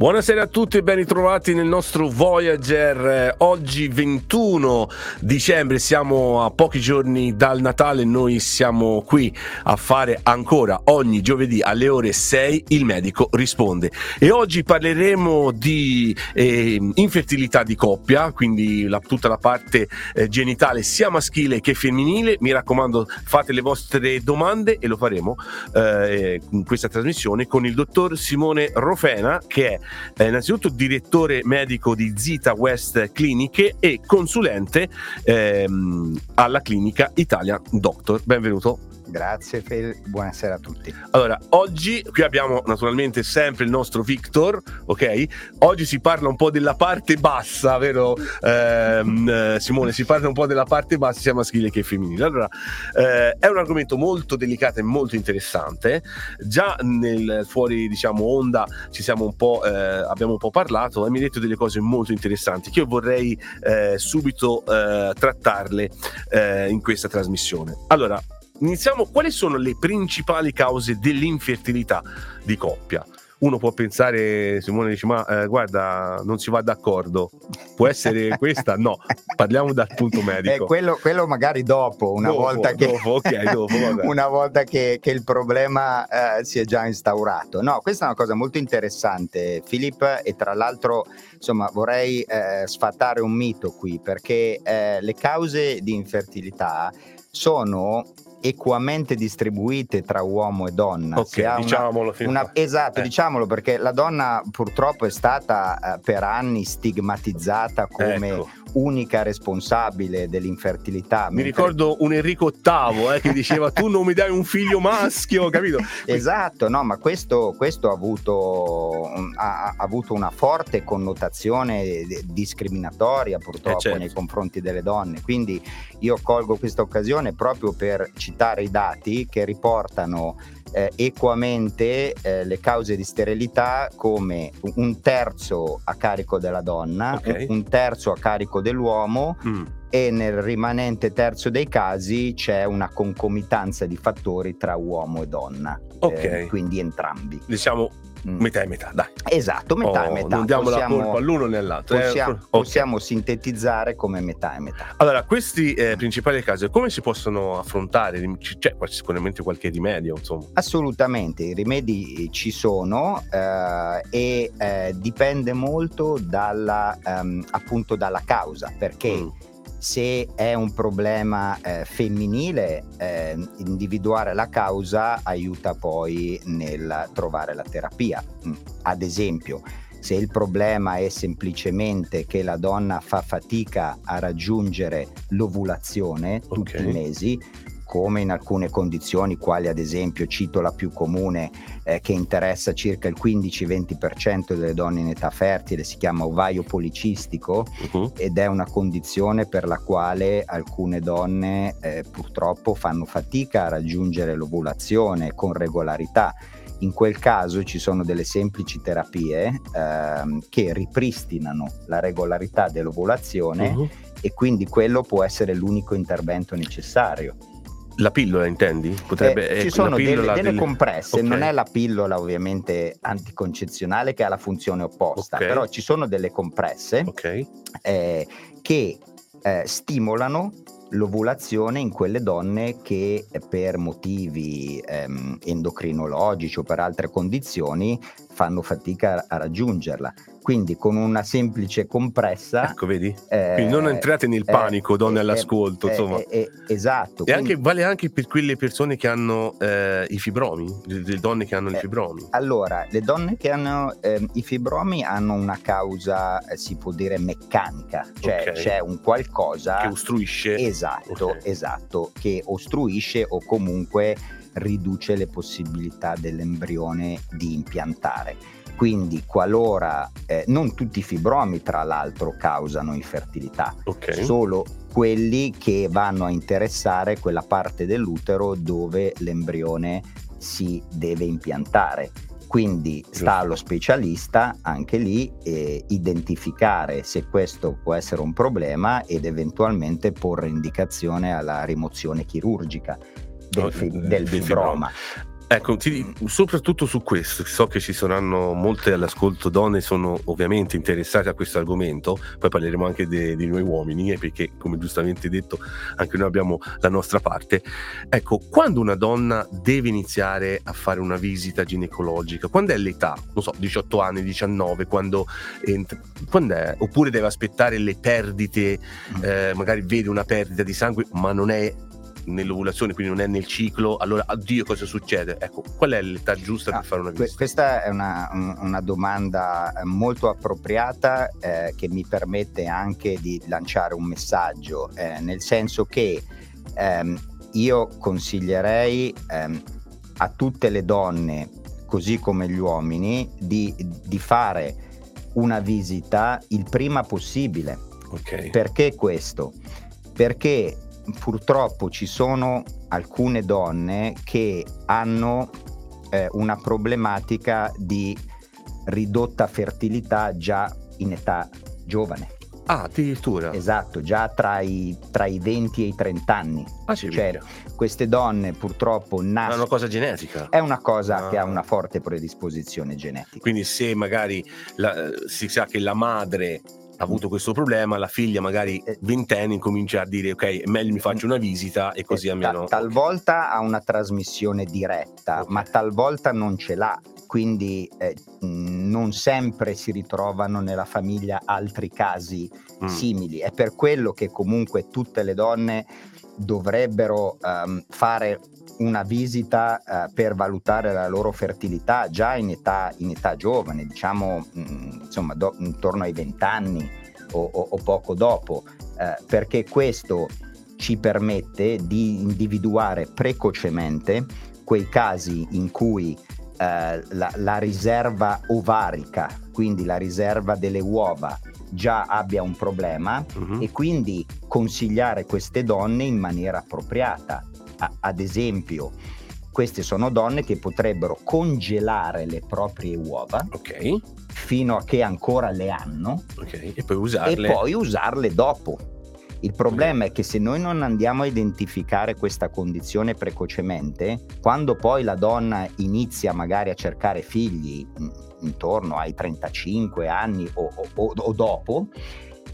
Buonasera a tutti e ben ritrovati nel nostro Voyager. Oggi 21 dicembre, siamo a pochi giorni dal Natale, noi siamo qui a fare ancora ogni giovedì alle ore 6 il medico risponde. E oggi parleremo di eh, infertilità di coppia, quindi la, tutta la parte eh, genitale sia maschile che femminile. Mi raccomando, fate le vostre domande e lo faremo eh, in questa trasmissione con il dottor Simone Rofena che è eh, innanzitutto direttore medico di Zita West Cliniche e consulente ehm, alla clinica Italia Doctor. Benvenuto. Grazie Fel, buonasera a tutti. Allora, oggi qui abbiamo naturalmente sempre il nostro Victor, ok? Oggi si parla un po' della parte bassa, vero ehm, eh, Simone? Si parla un po' della parte bassa sia maschile che femminile. Allora, eh, è un argomento molto delicato e molto interessante. Già nel fuori, diciamo, onda ci siamo un po', eh, abbiamo un po' parlato e mi hai detto delle cose molto interessanti che io vorrei eh, subito eh, trattarle eh, in questa trasmissione. Allora, iniziamo. Quali sono le principali cause dell'infertilità di coppia? Uno può pensare, Simone dice, ma eh, guarda, non si va d'accordo. Può essere questa? No, parliamo dal punto medico. Eh, quello, quello, magari dopo, una dopo, volta che, dopo, okay, dopo, una volta che, che il problema eh, si è già instaurato. No, questa è una cosa molto interessante, Filippo, e tra l'altro, insomma, vorrei eh, sfatare un mito qui, perché eh, le cause di infertilità sono equamente distribuite tra uomo e donna. Ok, diciamolo. Una, una, esatto, eh. diciamolo perché la donna purtroppo è stata eh, per anni stigmatizzata come ecco unica responsabile dell'infertilità. Mi mentre... ricordo un Enrico VIII eh, che diceva tu non mi dai un figlio maschio, capito? esatto, no, ma questo, questo ha, avuto, ha, ha, avuto, una forte connotazione discriminatoria purtroppo eh certo. nei confronti delle donne. Quindi io colgo questa occasione proprio per citare i dati che riportano eh, equamente eh, le cause di sterilità come un terzo a carico della donna, okay. un terzo a carico dell'uomo mm. e nel rimanente terzo dei casi c'è una concomitanza di fattori tra uomo e donna. Okay. Eh, quindi entrambi. Diciamo. Metà e metà, dai. Esatto, metà oh, e metà. Non diamo possiamo, la colpa all'uno né all'altro. Eh. Possiamo, okay. possiamo, sintetizzare come metà e metà. Allora, questi eh, principali casi, come si possono affrontare? C'è sicuramente qualche rimedio, insomma. Assolutamente, i rimedi ci sono eh, e eh, dipende molto dalla, um, appunto dalla causa, perché... Mm se è un problema eh, femminile, eh, individuare la causa aiuta poi nel trovare la terapia. Mm. Ad esempio, se il problema è semplicemente che la donna fa fatica a raggiungere l'ovulazione tutti okay. i mesi, come in alcune condizioni, quali ad esempio, cito la più comune, eh, che interessa circa il 15-20% delle donne in età fertile, si chiama ovaio policistico uh-huh. ed è una condizione per la quale alcune donne eh, purtroppo fanno fatica a raggiungere l'ovulazione con regolarità. In quel caso ci sono delle semplici terapie ehm, che ripristinano la regolarità dell'ovulazione uh-huh. e quindi quello può essere l'unico intervento necessario. La pillola intendi? Potrebbe, eh, ci sono delle, delle, delle, compresse, okay. non è la pillola ovviamente anticoncezionale che ha la funzione opposta, okay. però ci sono delle compresse okay. eh, che eh, stimolano l'ovulazione in quelle donne che per motivi ehm, endocrinologici o per altre condizioni fanno fatica a raggiungerla. Quindi con una semplice compressa... Ecco, vedi? Eh, quindi non entrate nel eh, panico, eh, donne all'ascolto, eh, insomma. Eh, esatto. E quindi... anche, vale anche per quelle persone che hanno i fibromi, le donne che hanno i fibromi. Allora, le donne che hanno ehm, i fibromi hanno una causa, si può dire, meccanica, cioè okay. c'è un qualcosa... Che ostruisce. Esatto, okay. esatto, che ostruisce o comunque riduce le possibilità dell'embrione di impiantare. Quindi qualora eh, non tutti i fibromi tra l'altro causano infertilità, okay. solo quelli che vanno a interessare quella parte dell'utero dove l'embrione si deve impiantare. Quindi sta allo specialista anche lì eh, identificare se questo può essere un problema ed eventualmente porre indicazione alla rimozione chirurgica del, fi- del fibroma. Ecco, ti, soprattutto su questo, so che ci saranno molte all'ascolto donne, sono ovviamente interessate a questo argomento, poi parleremo anche di noi uomini, eh, perché come giustamente detto anche noi abbiamo la nostra parte. Ecco, quando una donna deve iniziare a fare una visita ginecologica, quando è l'età? Non so, 18 anni, 19, quando, entra, quando è? Oppure deve aspettare le perdite, mm. eh, magari vede una perdita di sangue, ma non è nell'ovulazione, quindi non è nel ciclo, allora addio cosa succede? Ecco, qual è l'età giusta no, per fare una visita? Questa è una, una domanda eh, molto appropriata eh, che mi permette anche di lanciare un messaggio, eh, nel senso che ehm, io consiglierei ehm, a tutte le donne, così come gli uomini, di, di fare una visita il prima possibile. Okay. Perché questo? Perché purtroppo ci sono alcune donne che hanno eh, una problematica di ridotta fertilità già in età giovane. Ah, addirittura. Esatto, già tra i, tra i 20 e i 30 anni. Ah, sì, cioè, queste donne purtroppo nascono. È una cosa genetica. È una cosa ah. che ha una forte predisposizione genetica. Quindi, se magari la, si sa che la madre ha avuto questo problema, la figlia magari eh, ventenne comincia a dire ok, meglio mi faccio una visita e così almeno... talvolta ha una trasmissione diretta, okay. ma talvolta non ce l'ha, quindi eh, non sempre si ritrovano nella famiglia altri casi mm. simili. È per quello che comunque tutte le donne dovrebbero um, fare una visita uh, per valutare la loro fertilità già in età, in età giovane, diciamo mh, mm, insomma do, intorno ai 20 anni o, o, o poco dopo, uh, perché questo ci permette di individuare precocemente quei casi in cui uh, la, la riserva ovarica, quindi la riserva delle uova, già abbia un problema uh-huh. e quindi consigliare queste donne in maniera appropriata. A- ad esempio, queste sono donne che potrebbero congelare le proprie uova okay. fino a che ancora le hanno okay. e, poi usarle. e poi usarle dopo. Il problema è che se noi non andiamo a identificare questa condizione precocemente, quando poi la donna inizia magari a cercare figli intorno ai 35 anni o, o, o dopo,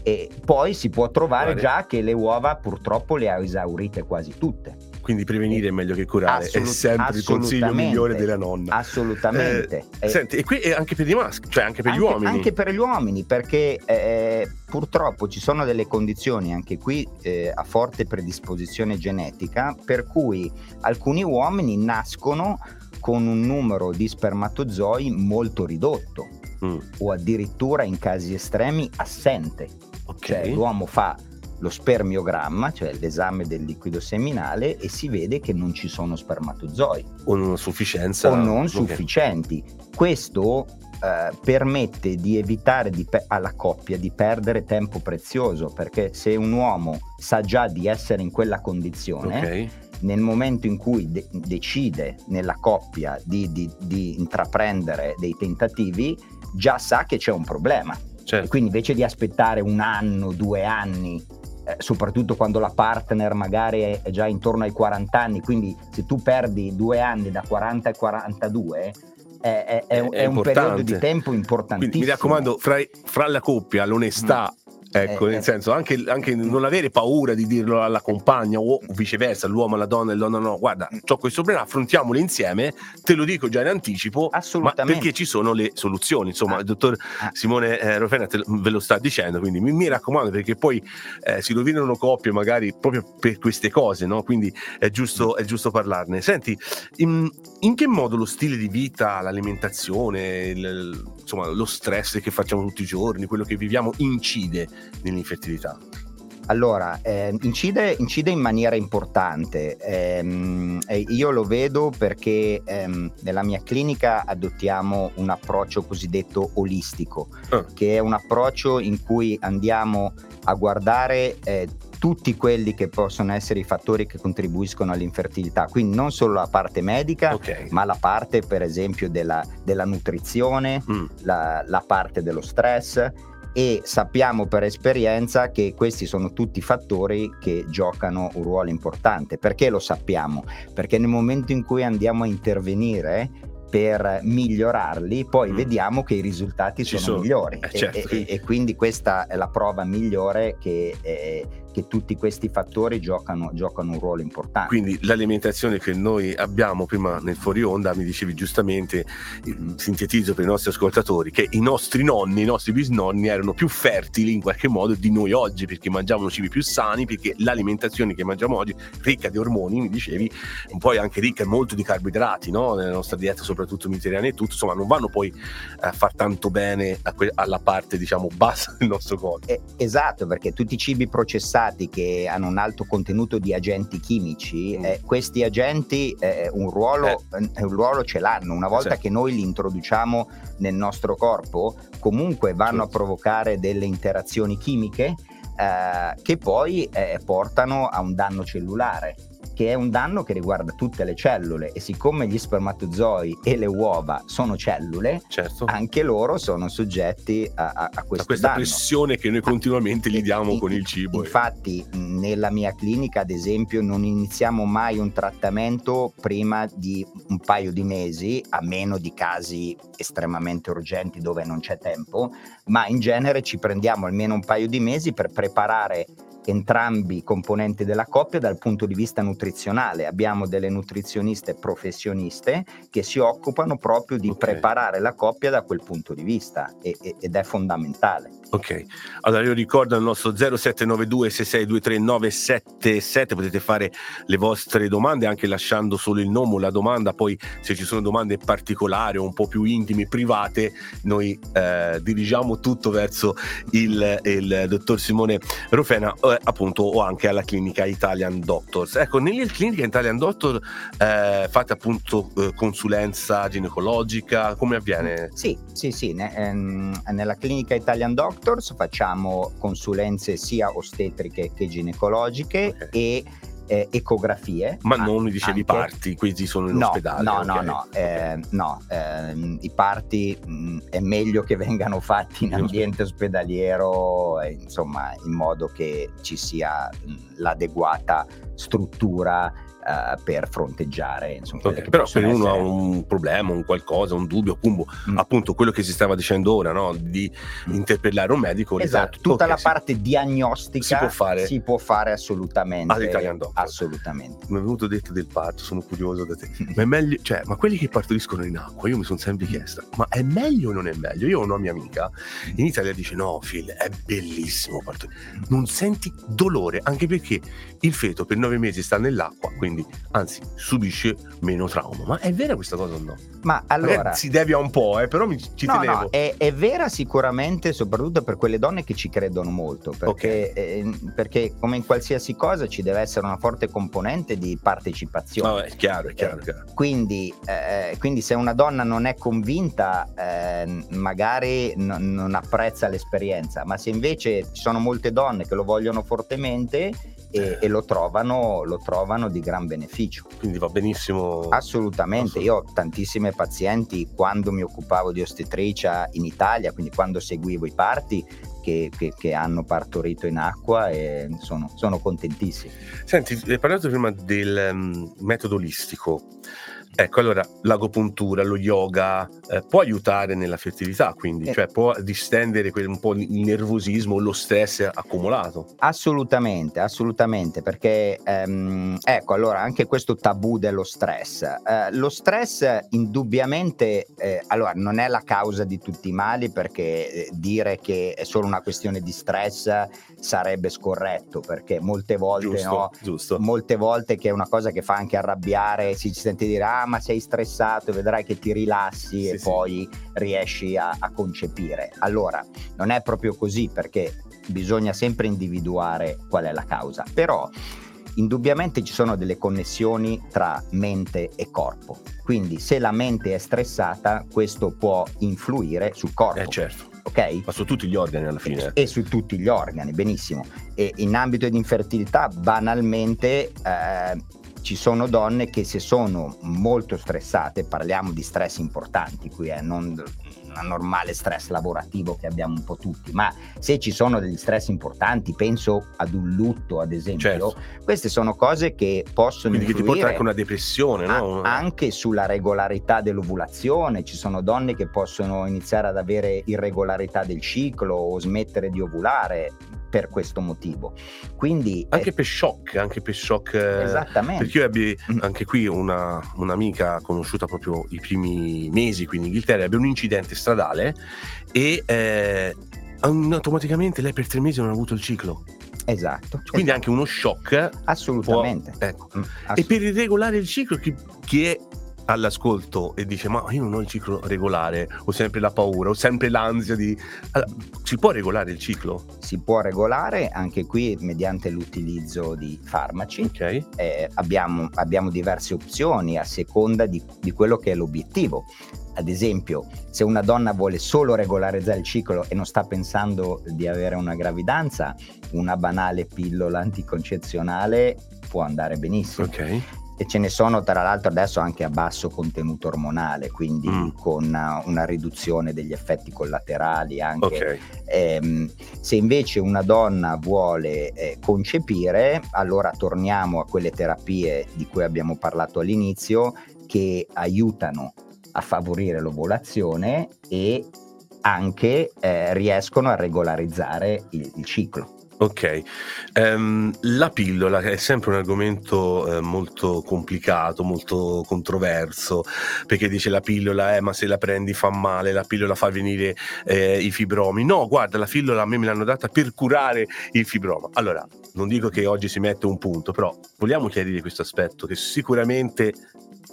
e poi si può trovare Guarda. già che le uova purtroppo le ha esaurite quasi tutte. Quindi prevenire è meglio che curare, Assolut- è sempre il consiglio migliore della nonna. Assolutamente. Eh, senti, e qui è anche per i maschi, cioè anche per anche, gli uomini. Anche per gli uomini, perché eh, purtroppo ci sono delle condizioni anche qui eh, a forte predisposizione genetica, per cui alcuni uomini nascono con un numero di spermatozoi molto ridotto mm. o addirittura in casi estremi assente. Okay. Cioè l'uomo fa lo spermiogramma, cioè l'esame del liquido seminale, e si vede che non ci sono spermatozoi. O non sufficienza. O non okay. sufficienti. Questo eh, permette di evitare di pe- alla coppia di perdere tempo prezioso, perché se un uomo sa già di essere in quella condizione, okay. nel momento in cui de- decide nella coppia di, di, di intraprendere dei tentativi, già sa che c'è un problema. Certo. quindi invece di aspettare un anno, due anni eh, soprattutto quando la partner magari è, è, già intorno ai 40 anni, quindi se tu perdi due anni da 40 a 42 è, è, è un periodo di tempo importantissimo. Quindi mi raccomando, fra, fra la coppia, l'onestà mm Ecco, eh, nel eh. senso, anche, anche, non avere paura di dirlo alla compagna o viceversa, l'uomo alla donna e la donna no, guarda, ho questo problema, affrontiamolo insieme, te lo dico già in anticipo, perché ci sono le soluzioni, insomma, ah. il dottor ah. Simone eh, Rofena ve lo sta dicendo, quindi mi, mi raccomando perché poi eh, si rovinano coppie magari proprio per queste cose, no? quindi è giusto, è giusto parlarne. Senti, in, in, che modo lo stile di vita, l'alimentazione, il, insomma, lo stress che facciamo tutti i giorni, quello che viviamo incide nell'infertilità? Allora, eh, incide, incide, in maniera importante. Eh, io lo vedo perché ehm, nella mia clinica adottiamo un approccio cosiddetto olistico, oh. che è un approccio in cui andiamo a guardare eh, tutti quelli che possono essere i fattori che contribuiscono all'infertilità, quindi non solo la parte medica, okay. ma la parte per esempio della, della nutrizione, mm. la, la parte dello stress e sappiamo per esperienza che questi sono tutti fattori che giocano un ruolo importante. Perché lo sappiamo? Perché nel momento in cui andiamo a intervenire per migliorarli, poi mm. vediamo che i risultati sono, sono, migliori eh, certo. e, e, e, quindi questa è la prova migliore che eh, che tutti questi fattori giocano, giocano, un ruolo importante. Quindi l'alimentazione che noi abbiamo prima nel fuori onda, mi dicevi giustamente, sintetizzo per i nostri ascoltatori, che i nostri nonni, i nostri bisnonni erano più fertili in qualche modo di noi oggi perché mangiavano cibi più sani, perché l'alimentazione che mangiamo oggi, ricca di ormoni, mi dicevi, un po' anche ricca molto di carboidrati, no? nella nostra dieta soprattutto mediterranea e tutto, insomma non vanno poi a far tanto bene que- alla parte diciamo bassa del nostro corpo. Eh, esatto, perché tutti i cibi processati stati che hanno un alto contenuto di agenti chimici, mm. eh, questi agenti eh, un, ruolo, eh. un, ruolo, ce l'hanno. Una volta certo. che noi li introduciamo nel nostro corpo, comunque vanno certo. a provocare delle interazioni chimiche eh, che poi eh, portano a un danno cellulare che è un danno che riguarda tutte le cellule e siccome gli spermatozoi e le uova sono cellule, certo. anche loro sono soggetti a, a, a, a questa danno. pressione che noi continuamente gli diamo in, con il cibo. Infatti nella mia clinica ad esempio non iniziamo mai un trattamento prima di un paio di mesi, a meno di casi estremamente urgenti dove non c'è tempo, ma in genere ci prendiamo almeno un paio di mesi per preparare entrambi i componenti della coppia dal punto di vista nutrizionale. Abbiamo delle nutrizioniste professioniste che si occupano proprio di okay. preparare la coppia da quel punto di vista e, e, ed è fondamentale. Ok, allora io ricordo il nostro 0792 6623 977, potete fare le vostre domande anche lasciando solo il nome o la domanda, poi se ci sono domande particolari o un po' più intime, private, noi eh, dirigiamo tutto verso il, il dottor Simone Rufena. Eh, appunto o anche alla clinica Italian Doctors. Ecco, nelle cliniche Italian Doctor eh, fate appunto eh, consulenza ginecologica, come avviene? Sì, sì, sì, ne, ehm, nella clinica Italian Doctors facciamo consulenze sia ostetriche che ginecologiche okay. e eh, ecografie. Ma non mi dicevi anche... parti, questi sono in no, ospedale. No, okay. no, no, eh, no eh, i parti mh, mm, è meglio che vengano fatti in ambiente ospedaliero, eh, insomma, in modo che ci sia mh, l'adeguata struttura uh, per fronteggiare. Insomma, okay, però se uno essere... ha un problema, un qualcosa, un dubbio, appunto, mm. appunto quello che si stava dicendo ora, no? di interpellare un medico. Esatto, tutta okay, la parte si... diagnostica si può fare, si può fare assolutamente. All'Italian Doctor. Assolutamente. Mi è venuto detto del parto, sono curioso da te. ma è meglio, cioè, ma quelli che partoriscono in acqua, io mi sono sempre chiesta, ma è meglio o non è meglio? Io ho una mia amica in Italia dice no, Phil, è bellissimo partorire. Non senti dolore, anche perché il feto per nove mesi sta nell'acqua, quindi quindi anzi subisce meno trauma. Ma è vera questa cosa o no? Ma allora Magari si devia un po', eh, però mi, ci no, tenevo. No, è, è, vera sicuramente, soprattutto per quelle donne che ci credono molto, perché, okay. eh, perché come in qualsiasi cosa ci deve essere una forte componente di partecipazione. No, è chiaro, è chiaro. È chiaro. Quindi, eh, quindi, se una donna non è convinta, eh, magari n- non apprezza l'esperienza, ma se invece ci sono molte donne che lo vogliono fortemente e, eh. e lo, trovano, lo, trovano, di gran beneficio. Quindi va benissimo. Assolutamente, io ho tantissime pazienti quando mi occupavo di ostetricia in Italia, quindi quando seguivo i parti, che, che, che, hanno partorito in acqua e sono, sono contentissimi. Senti, hai parlato prima del um, metodo olistico. Ecco, allora l'agopuntura, lo yoga eh, può aiutare nella fertilità, quindi, eh. cioè può distendere quel, un po' il nervosismo, lo stress accumulato. Assolutamente, assolutamente, perché ehm, ecco, allora anche questo tabù dello stress. Eh, lo stress indubbiamente, eh, allora non è la causa di tutti i mali, perché eh, dire che è solo una questione di stress sarebbe scorretto, perché molte volte, giusto, no, giusto. molte volte che è una cosa che fa anche arrabbiare, si sente dire ah ma sei stressato e vedrai che ti rilassi sì, e sì. poi riesci a, a concepire. Allora, non è proprio così perché bisogna sempre individuare qual è la causa, però indubbiamente ci sono delle connessioni tra mente e corpo. Quindi se la mente è stressata, questo può influire sul corpo. Eh certo. Ok? Ma su tutti gli organi alla fine. E, e su tutti gli organi, benissimo. E in ambito di infertilità, banalmente, eh, ci sono donne che se sono molto stressate, parliamo di stress importanti qui, eh, non un normale stress lavorativo che abbiamo un po' tutti, ma se ci sono degli stress importanti, penso ad un lutto ad esempio, certo. queste sono cose che possono Quindi che ti porta anche una depressione, no? anche sulla regolarità dell'ovulazione, ci sono donne che possono iniziare ad avere irregolarità del ciclo o smettere di ovulare per questo motivo. Quindi, anche eh, per shock, anche per shock. Eh, Esattamente. Perché io ebbi mm. anche qui una, un'amica conosciuta proprio i primi mesi qui in Inghilterra, ebbe un incidente stradale e eh, automaticamente lei per tre mesi non ha avuto il ciclo. Esatto. Quindi esatto. anche uno shock. Assolutamente. Può, ecco. mm, assolut- e per regolare il ciclo, chi, chi è all'ascolto e dice ma io non ho il ciclo regolare, ho sempre la paura, ho sempre l'ansia di... Allora, si può regolare il ciclo? Si può regolare anche qui mediante l'utilizzo di farmaci. Okay. Eh, abbiamo, abbiamo, diverse opzioni a seconda di, di quello che è l'obiettivo. Ad esempio, se una donna vuole solo regolarizzare il ciclo e non sta pensando di avere una gravidanza, una banale pillola anticoncezionale può andare benissimo. Okay e ce ne sono tra l'altro adesso anche a basso contenuto ormonale, quindi mm. con una, una, riduzione degli effetti collaterali anche. Okay. Ehm, se invece una donna vuole eh, concepire, allora torniamo a quelle terapie di cui abbiamo parlato all'inizio che aiutano a favorire l'ovulazione e anche eh, riescono a regolarizzare il, il ciclo. Ok, um, la pillola è sempre un argomento eh, molto complicato, molto controverso, perché dice la pillola, eh, ma se la prendi fa male, la pillola fa venire eh, i fibromi. No, guarda, la pillola a me me l'hanno data per curare il fibroma. Allora, non dico che oggi si mette un punto, però vogliamo chiarire questo aspetto che sicuramente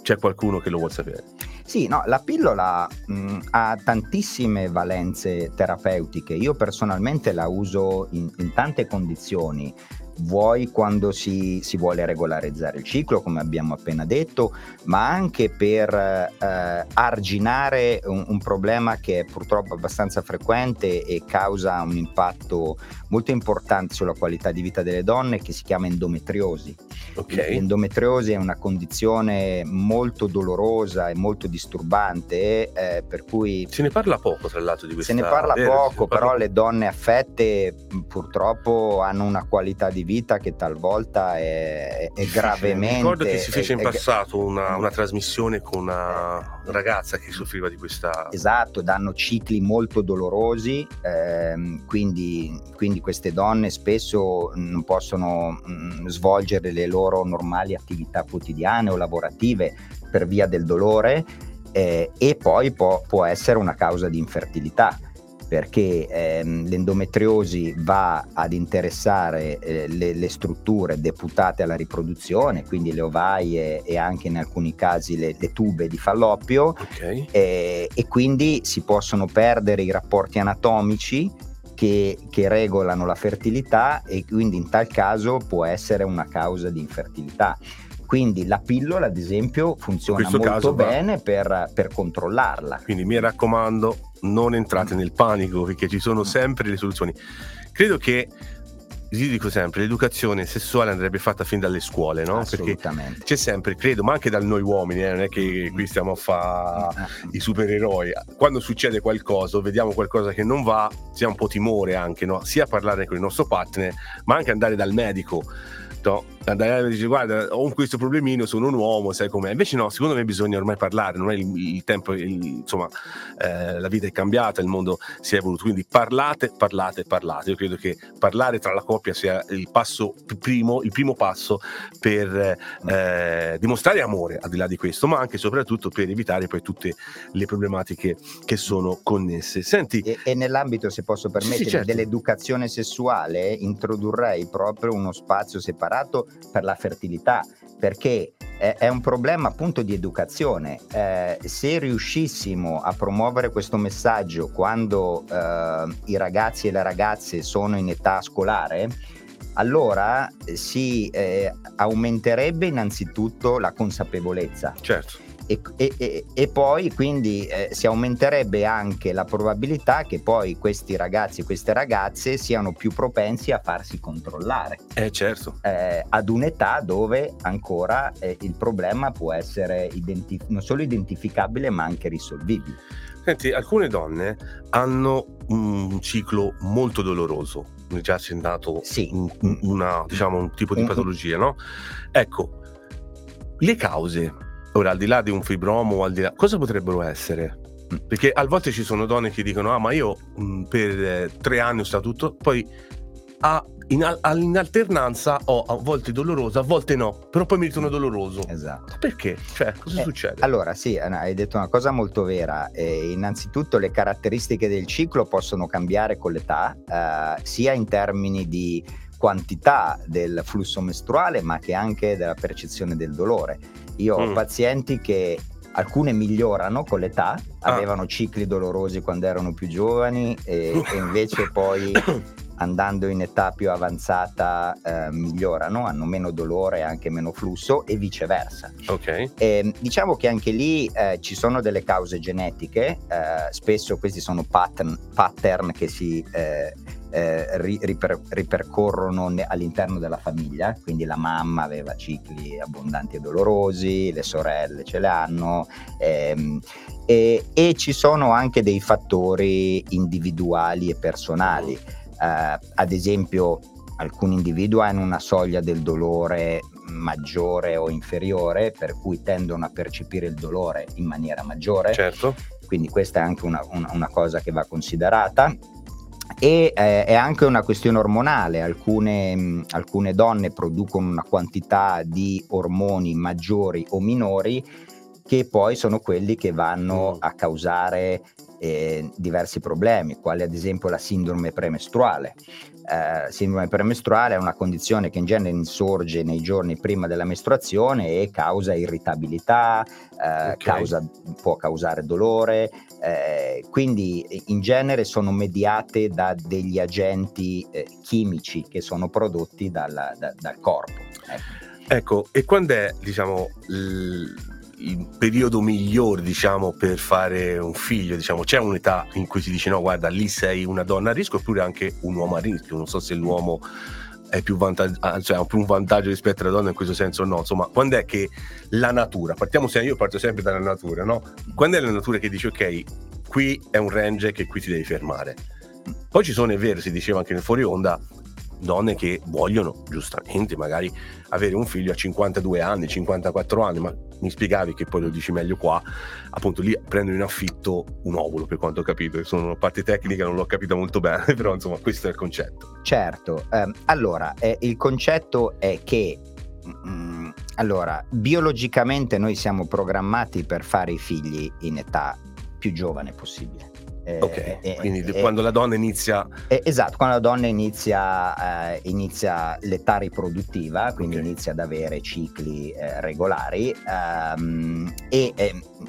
c'è qualcuno che lo vuole sapere. Sì, no, la pillola mh, ha tantissime valenze terapeutiche. Io personalmente la uso in, in tante condizioni vuoi quando si, si, vuole regolarizzare il ciclo, come abbiamo appena detto, ma anche per eh, arginare un, un, problema che è purtroppo abbastanza frequente e causa un impatto molto importante sulla qualità di vita delle donne che si chiama endometriosi. Okay. L'endometriosi è una condizione molto dolorosa e molto disturbante, eh, per cui... Se ne parla poco tra l'altro di questa... Se ne parla poco, ne però le donne affette purtroppo hanno una qualità di vita che talvolta è, è gravemente... Ricordo che si fece è, in passato una, una, trasmissione con una ragazza che soffriva di questa... Esatto, danno cicli molto dolorosi, ehm, quindi, quindi, queste donne spesso non possono mh, mm, svolgere le loro normali attività quotidiane o lavorative per via del dolore eh, e poi può, può essere una causa di infertilità perché ehm, l'endometriosi va ad interessare eh, le, le, strutture deputate alla riproduzione, quindi le ovaie e anche in alcuni casi le, le tube di falloppio okay. eh, e quindi si possono perdere i rapporti anatomici che, che, regolano la fertilità e quindi in tal caso può essere una causa di infertilità. Quindi la pillola, ad esempio, funziona molto bene per, per, controllarla. Quindi mi raccomando, non entrate nel panico perché ci sono sempre le soluzioni. Credo che io dico sempre, l'educazione sessuale andrebbe fatta fin dalle scuole, no? Perché c'è sempre, credo, ma anche da noi uomini, eh, non è che qui stiamo a fare i supereroi. Quando succede qualcosa, vediamo qualcosa che non va, si ha un po' timore anche, no? Sia parlare con il nostro partner, ma anche andare dal medico detto Diana dice guarda ho questo problemino sono un uomo sai com'è. Invece no secondo me bisogna ormai parlare non è il, il tempo il, insomma eh, la vita è cambiata il mondo si è evoluto quindi parlate parlate parlate. Io credo che parlare tra la coppia sia il passo primo il primo passo per eh, dimostrare amore al di là di questo ma anche e soprattutto per evitare poi tutte le problematiche che sono connesse. Senti e, e nell'ambito se posso permettere sì, certo. dell'educazione sessuale introdurrei proprio uno spazio separato per la fertilità, perché è un problema appunto di educazione. Eh, se riuscissimo a promuovere questo messaggio quando eh, i ragazzi e le ragazze sono in età scolare, allora si eh, aumenterebbe innanzitutto la consapevolezza. Certo e, e, e, poi quindi eh, si aumenterebbe anche la probabilità che poi questi ragazzi e queste ragazze siano più propensi a farsi controllare. Eh certo. Eh, ad un'età dove ancora eh, il problema può essere identif- non solo identificabile ma anche risolvibile. Senti, alcune donne hanno un ciclo molto doloroso, mi già accennato sì. un, una, diciamo, un tipo di patologia, no? Ecco, le cause Ora, al di là di un fibromo, al di là, cosa potrebbero essere? Perché a volte ci sono donne che dicono: Ah, ma io mh, mm, per eh, tre anni ho stato tutto, poi a, in, a, in, alternanza ho a volte doloroso, a volte no, però poi mi ritorno doloroso. Esatto. Perché? Cioè, cosa eh, succede? Allora, sì, hai detto una cosa molto vera. Eh, innanzitutto, le caratteristiche del ciclo possono cambiare con l'età, eh, sia in termini di quantità del flusso mestruale, ma che anche della percezione del dolore. Io mm. ho pazienti che alcune migliorano con l'età, ah. avevano cicli dolorosi quando erano più giovani e, e invece poi andando in età più avanzata eh, migliorano, hanno meno dolore e anche meno flusso e viceversa. Okay. E, diciamo che anche lì eh, ci sono delle cause genetiche, eh, spesso questi sono pattern, pattern che si eh, eh, riper, ripercorrono ne, all'interno della famiglia, quindi la mamma aveva cicli abbondanti e dolorosi, le sorelle ce le hanno ehm, e, e, ci sono anche dei fattori individuali e personali, eh, ad esempio alcuni individui hanno una soglia del dolore maggiore o inferiore, per cui tendono a percepire il dolore in maniera maggiore. Certo. Quindi questa è anche una, una, una cosa che va considerata e eh, è anche una questione ormonale, alcune, mh, alcune, donne producono una quantità di ormoni maggiori o minori che poi sono quelli che vanno mm. a causare eh, diversi problemi, quali ad esempio la sindrome premestruale. Eh, sindrome premestruale è una condizione che in genere insorge nei giorni prima della mestruazione e causa irritabilità, eh, okay. causa, può causare dolore, eh, quindi in genere sono mediate da degli agenti eh, chimici che sono prodotti dal, da, dal corpo. Ecco. ecco. e quando è diciamo l il periodo migliore, diciamo, per fare un figlio, diciamo, c'è un'età in cui si dice no, guarda, lì sei una donna a rischio oppure anche un uomo a rischio, non so se l'uomo è più vantaggio, ah, cioè, ha più un vantaggio rispetto alla donna in questo senso no, insomma, quando è che la natura, partiamo sempre, io parto sempre dalla natura, no? Quando è la natura che dice ok, qui è un range che qui ti devi fermare. Poi ci sono, è vero, si diceva anche nel fuori onda, donne che vogliono giustamente magari avere un figlio a 52 anni, 54 anni, ma mi spiegavi che poi lo dici meglio qua, appunto lì prendono in affitto un ovulo per quanto ho capito, sono una parte tecnica, non l'ho capita molto bene, però insomma questo è il concetto. Certo, ehm, allora eh, il concetto è che mm, allora, biologicamente noi siamo programmati per fare i figli in età più giovane possibile. Eh, ok, eh, quindi eh, quando la donna inizia... Eh, esatto, quando la donna inizia, eh, inizia l'età riproduttiva, quindi okay. inizia ad avere cicli eh, regolari ehm, e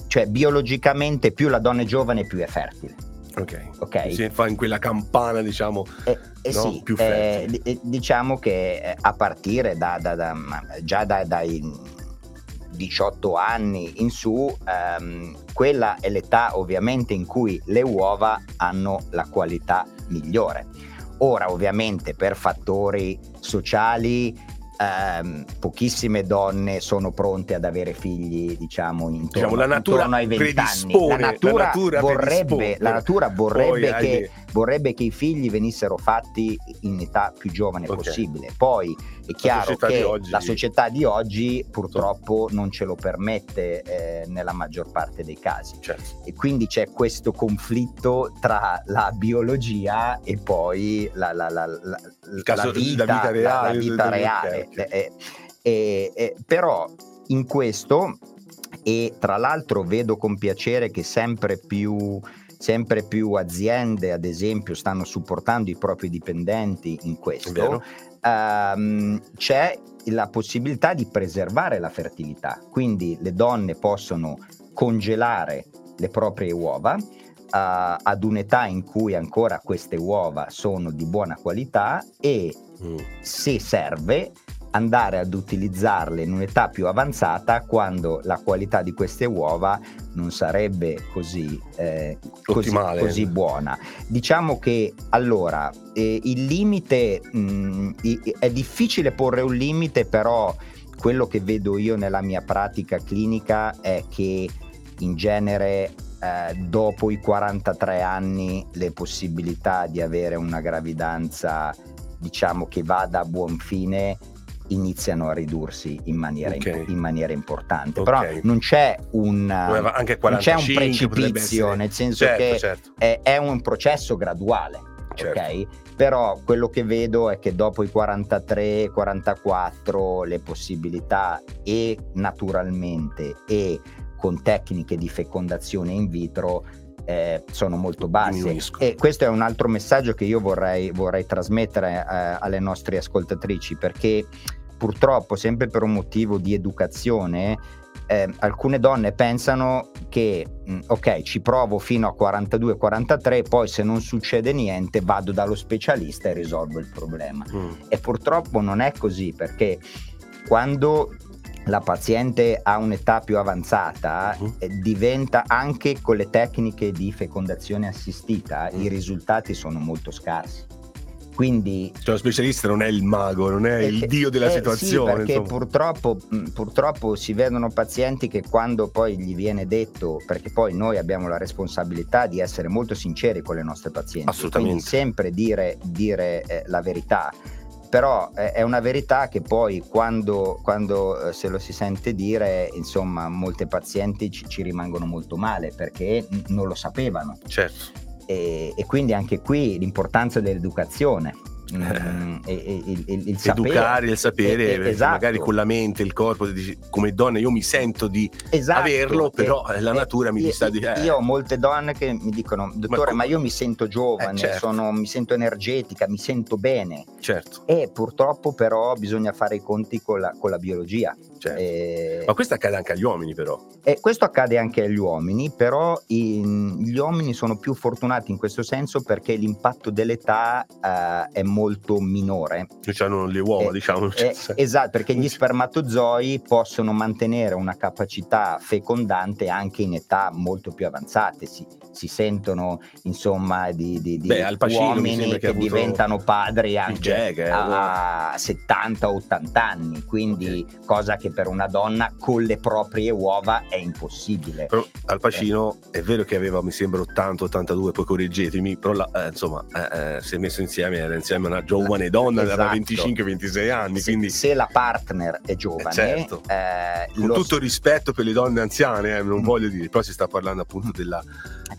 cioè biologicamente più la donna è giovane più è fertile. Ok, okay. si fa in quella campana diciamo eh, no? sì, più fertile. Diciamo che a partire da, da, da già da, dai 18 anni in su, ehm, quella è l'età ovviamente in cui le uova hanno la qualità migliore. Ora ovviamente per fattori sociali ehm, pochissime donne sono pronte ad avere figli, diciamo, intorno, diciamo, la natura intorno ai 20 anni. La natura, la natura vorrebbe, la natura vorrebbe, Poi, che, vorrebbe, che, i figli venissero fatti in età più giovane okay. possibile. Poi è chiaro che oggi... la società di oggi purtroppo non ce lo permette eh, nella maggior parte dei casi. Certo. E quindi c'è questo conflitto tra la biologia e poi la, la, la, la vita, vita reale. Vita reale. Eh, eh, eh, però in questo, e tra l'altro vedo con piacere che sempre più sempre più aziende, ad esempio, stanno supportando i propri dipendenti in questo ehm, c'è la possibilità di preservare la fertilità, quindi le donne possono congelare le proprie uova uh, ad un'età in cui ancora queste uova sono di buona qualità e mm. se serve andare ad utilizzarle in un'età più avanzata quando la qualità di queste uova non sarebbe così, eh, così, così buona. Diciamo che allora eh, il limite mh, mm, è difficile porre un limite, però quello che vedo io nella mia pratica clinica è che in genere eh, dopo i 43 anni le possibilità di avere una gravidanza diciamo che vada a buon fine iniziano a ridursi in maniera, okay. in, in maniera importante. Okay. Però non c'è un, Anche 45, non c'è un precipizio, nel senso certo, che certo. È, è, un processo graduale. Certo. Ok, però quello che vedo è che dopo i 43, 44 le possibilità e naturalmente e con tecniche di fecondazione in vitro eh, sono molto basse. E questo è un altro messaggio che io vorrei, vorrei trasmettere eh, alle nostre ascoltatrici perché purtroppo, sempre per un motivo di educazione, eh, alcune donne pensano che mh, mm, ok ci provo fino a 42-43 poi se non succede niente vado dallo specialista e risolvo il problema mm. e purtroppo non è così perché quando la paziente ha un'età più avanzata, uh-huh. eh, diventa anche con le tecniche di fecondazione assistita, uh-huh. i risultati sono molto scarsi. Quindi, cioè, lo specialista non è il mago, non è eh, il dio della eh, situazione. Sì, perché purtroppo, purtroppo, si vedono pazienti che quando poi gli viene detto, perché poi noi abbiamo la responsabilità di essere molto sinceri con le nostre pazienti, Assolutamente. quindi sempre dire, dire eh, la verità però è una verità che poi quando, quando, eh, se lo si sente dire, insomma, molte pazienti ci, ci rimangono molto male perché non lo sapevano. Certo. E, e quindi anche qui l'importanza dell'educazione Mm, e, il, il, il educare il sapere eh, esatto. magari con la mente il corpo come donna io mi sento di esatto. averlo però e, la natura mi sta di eh. io ho molte donne che mi dicono dottore ma, ma io mi sento giovane eh, certo. sono, mi sento energetica mi sento bene certo e purtroppo però bisogna fare i conti con la, con la biologia certo. e... ma questo accade anche agli uomini però e questo accade anche agli uomini però in, gli uomini sono più fortunati in questo senso perché l'impatto dell'età è molto molto minore. Cioè hanno le uova, eh, diciamo. Eh, esatto, perché gli spermatozoi possono mantenere una capacità fecondante anche in età molto più avanzate. Si, si sentono, insomma, di, di, di Beh, uomini che, che diventano padri anche Jag, eh, a 70-80 anni, quindi sì. cosa che per una donna con le proprie uova è impossibile. Però Al Pacino eh. è vero che aveva, mi sembra, 80-82, poi correggetemi, però la, eh, insomma, eh, si è messo insieme, era insieme una giovane donna esatto. da 25-26 anni. Se, quindi... se la partner è giovane, certo. eh, con tutto rispetto per le donne anziane, eh, non mm. voglio dire, però si sta parlando appunto della.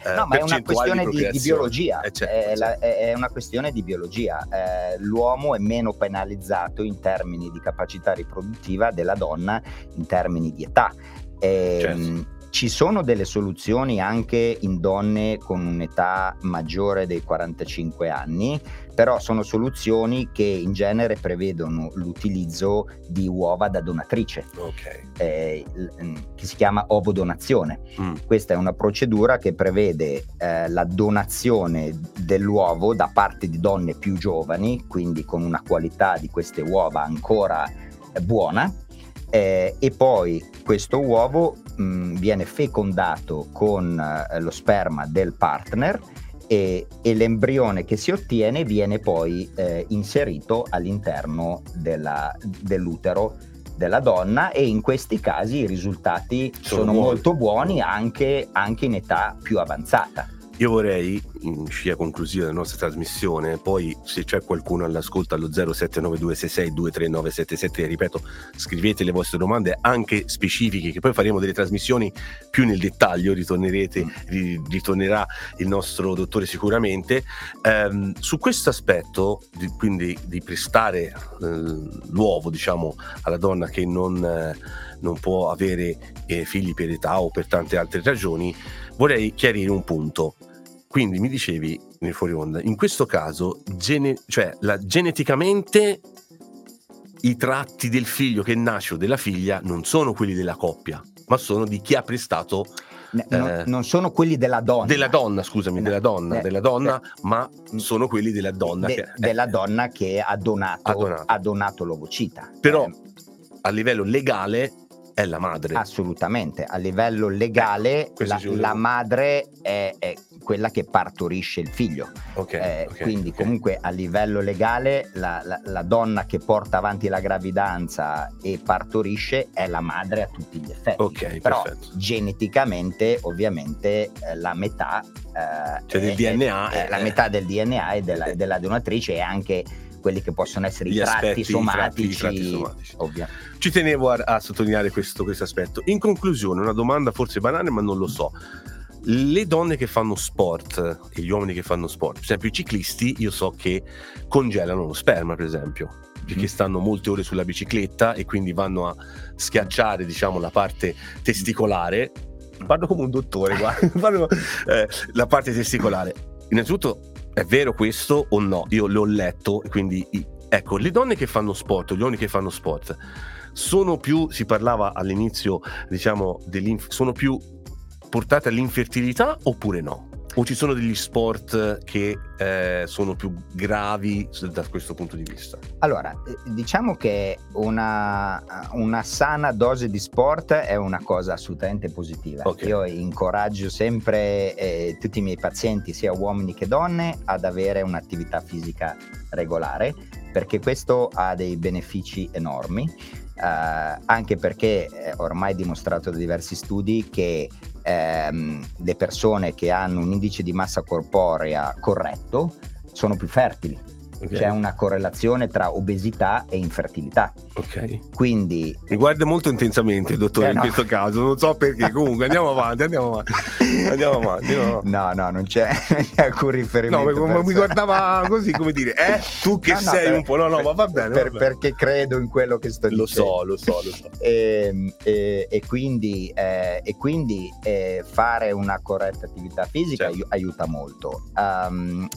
Eh, no, ma è una questione di, di, biologia. Eh, certo, è, certo. La, è, una questione di biologia. Eh, l'uomo è meno penalizzato in termini di capacità riproduttiva della donna in termini di età. Eh, certo ci sono delle soluzioni anche in donne con un'età maggiore dei 45 anni, però sono soluzioni che in genere prevedono l'utilizzo di uova da donatrice, okay. eh, che si chiama ovodonazione. Mm. Questa è una procedura che prevede eh, la donazione dell'uovo da parte di donne più giovani, quindi con una qualità di queste uova ancora buona, eh, e poi questo uovo mh, mm, viene fecondato con eh, lo sperma del partner e, e, l'embrione che si ottiene viene poi eh, inserito all'interno della, dell'utero della donna e in questi casi i risultati sono, sono molto buoni anche, anche in età più avanzata. Io vorrei, in scia conclusiva della nostra trasmissione, poi se c'è qualcuno all'ascolto allo 0792662397, ripeto, scrivete le vostre domande anche specifiche, che poi faremo delle trasmissioni più nel dettaglio, ritornerete, mm. ritornerà il nostro dottore sicuramente. Um, su questo aspetto, di, quindi di prestare uh, l'uovo, diciamo, alla donna che non, uh, non può avere eh, figli per età o per tante altre ragioni, vorrei chiarire un punto. Quindi mi dicevi nel fuori onda, in questo caso, gene- cioè la, geneticamente i tratti del figlio che nasce o della figlia non sono quelli della coppia, ma sono di chi ha prestato eh, non sono quelli della donna. Della donna, scusami, della donna, eh, della donna, eh, ma sono quelli della donna. De, che, della donna che ha donato, ha donato. Ha donato l'ovocita. Però eh, a livello legale è la madre. Assolutamente, a livello legale eh, la, la, madre è, è, quella che partorisce il figlio. Okay, eh, okay, quindi okay. comunque a livello legale la, la, la, donna che porta avanti la gravidanza e partorisce è la madre a tutti gli effetti. Però perfetto. geneticamente ovviamente eh, la metà, eh, cioè del DNA la metà del DNA e della, della donatrice e anche quelli che possono essere i tratti, aspetti, somatici, i tratti somatici. Ci tenevo a, a sottolineare questo, questo aspetto. In conclusione, una domanda forse banale, ma non lo so le donne che fanno sport e gli uomini che fanno sport, per esempio i ciclisti, io so che congelano lo sperma, per esempio, perché mm. stanno molte ore sulla bicicletta e quindi vanno a schiacciare, diciamo, la parte testicolare. Parlo come un dottore, guarda, eh, la parte testicolare. Innanzitutto è vero questo o no? Io l'ho letto, quindi ecco, le donne che fanno sport, gli uomini che fanno sport, sono più, si parlava all'inizio, diciamo, sono più portate all'infertilità oppure no? O ci sono degli sport che eh, sono più gravi da questo punto di vista? Allora, eh, diciamo che una, una sana dose di sport è una cosa assolutamente positiva. Okay. Io incoraggio sempre eh, tutti i miei pazienti, sia uomini che donne, ad avere un'attività fisica regolare perché questo ha dei benefici enormi. Uh, anche perché è ormai dimostrato da diversi studi che ehm, le persone che hanno un indice di massa corporea corretto sono più fertili. Okay. C'è una correlazione tra obesità e infertilità. Ok. Quindi. Mi guarda molto intensamente, dottore, eh, no. in questo caso. Non so perché. Comunque andiamo avanti, andiamo avanti. Andiamo avanti. No, no, no non c'è alcun riferimento. No, ma mi guardava così come dire, eh, tu che no, sei per, un po'. No, no, ma va bene. Per, va bene. Perché credo in quello che sto lo dicendo. Lo so, lo so, lo so. E, e, e quindi, eh, e quindi eh, fare una corretta attività fisica certo. aiuta molto. Um,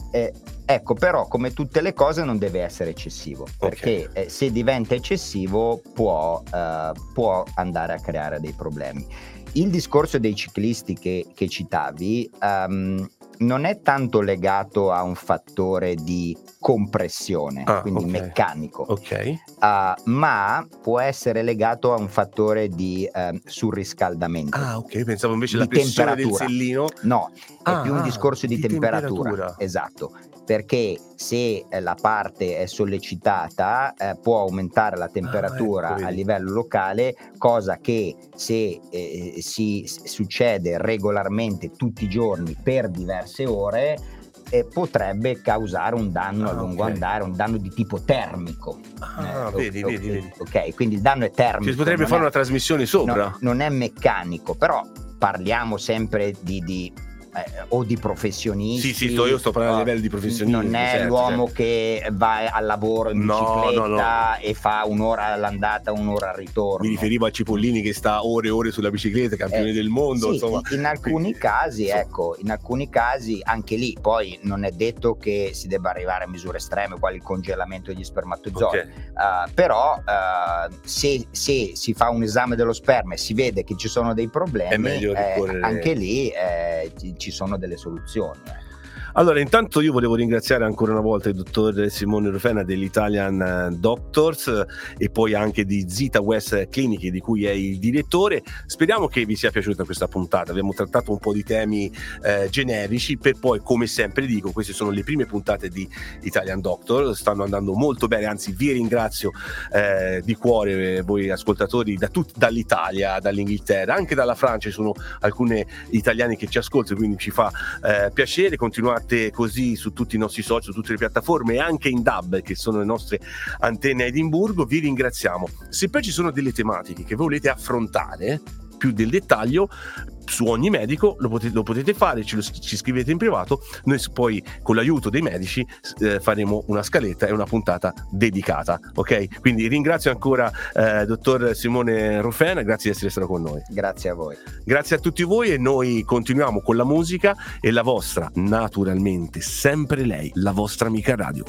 ecco, però, come tutte le cose non deve essere eccessivo, perché okay. eh, se diventa eccessivo può, eh, può, andare a creare dei problemi. Il discorso dei ciclisti che, che citavi um, non è tanto legato a un fattore di compressione, ah, quindi okay. meccanico, okay. Uh, ma può essere legato a un fattore di uh, surriscaldamento. Ah, ok, pensavo invece alla pressione del sellino. No, è ah, più un discorso di, di temperatura. temperatura. Esatto perché se eh, la parte è sollecitata eh, può aumentare la temperatura ah, ecco, a livello locale, cosa che se eh, si succede regolarmente tutti i giorni per diverse ore eh, potrebbe causare un danno ah, a lungo okay. andare, un danno di tipo termico. Ah, eh, vedi, okay, vedi, vedi. Ok, quindi il danno è termico. Si potrebbe fare è, una trasmissione sopra. No, non è meccanico, però parliamo sempre di, di eh, o di professionisti. Sì, sì, sto, io sto parlando a livello di professionisti. Non è certo, l'uomo certo. che va al lavoro in bicicletta no, no, no. e fa un'ora all'andata, un'ora al ritorno. Mi riferivo a Cipollini che sta ore e ore sulla bicicletta, campione eh, del mondo. Sì, insomma. In alcuni casi, ecco, in alcuni casi anche lì poi non è detto che si debba arrivare a misure estreme, quali il congelamento degli spermatozoi. Okay. Uh, però uh, se, se, si fa un esame dello sperma e si vede che ci sono dei problemi, eh, anche lì eh, ci sono delle soluzioni. Eh. Allora, intanto io volevo ringraziare ancora una volta il dottor Simone Rufena dell'Italian eh, Doctors e poi anche di Zita West Clinic di cui è il direttore. Speriamo che vi sia piaciuta questa puntata. Abbiamo trattato un po' di temi eh, generici per poi, come sempre dico, queste sono le prime puntate di Italian Doctor, stanno andando molto bene, anzi vi ringrazio eh, di cuore eh, voi ascoltatori da tut- dall'Italia, dall'Inghilterra, anche dalla Francia, ci sono alcuni italiani che ci ascoltano, quindi ci fa eh, piacere continuare trovate così su tutti i nostri social, su tutte le piattaforme e anche in DAB che sono le nostre antenne a Edimburgo. Vi ringraziamo. Se poi ci sono delle tematiche che volete affrontare più del dettaglio, su ogni medico, lo potete, lo potete fare, ci, lo, ci, scrivete in privato, noi poi con l'aiuto dei medici eh, faremo una scaletta e una puntata dedicata, ok? Quindi ringrazio ancora eh, dottor Simone Rufen, grazie di essere stato con noi. Grazie a voi. Grazie a tutti voi e noi continuiamo con la musica e la vostra, naturalmente, sempre lei, la vostra amica radio.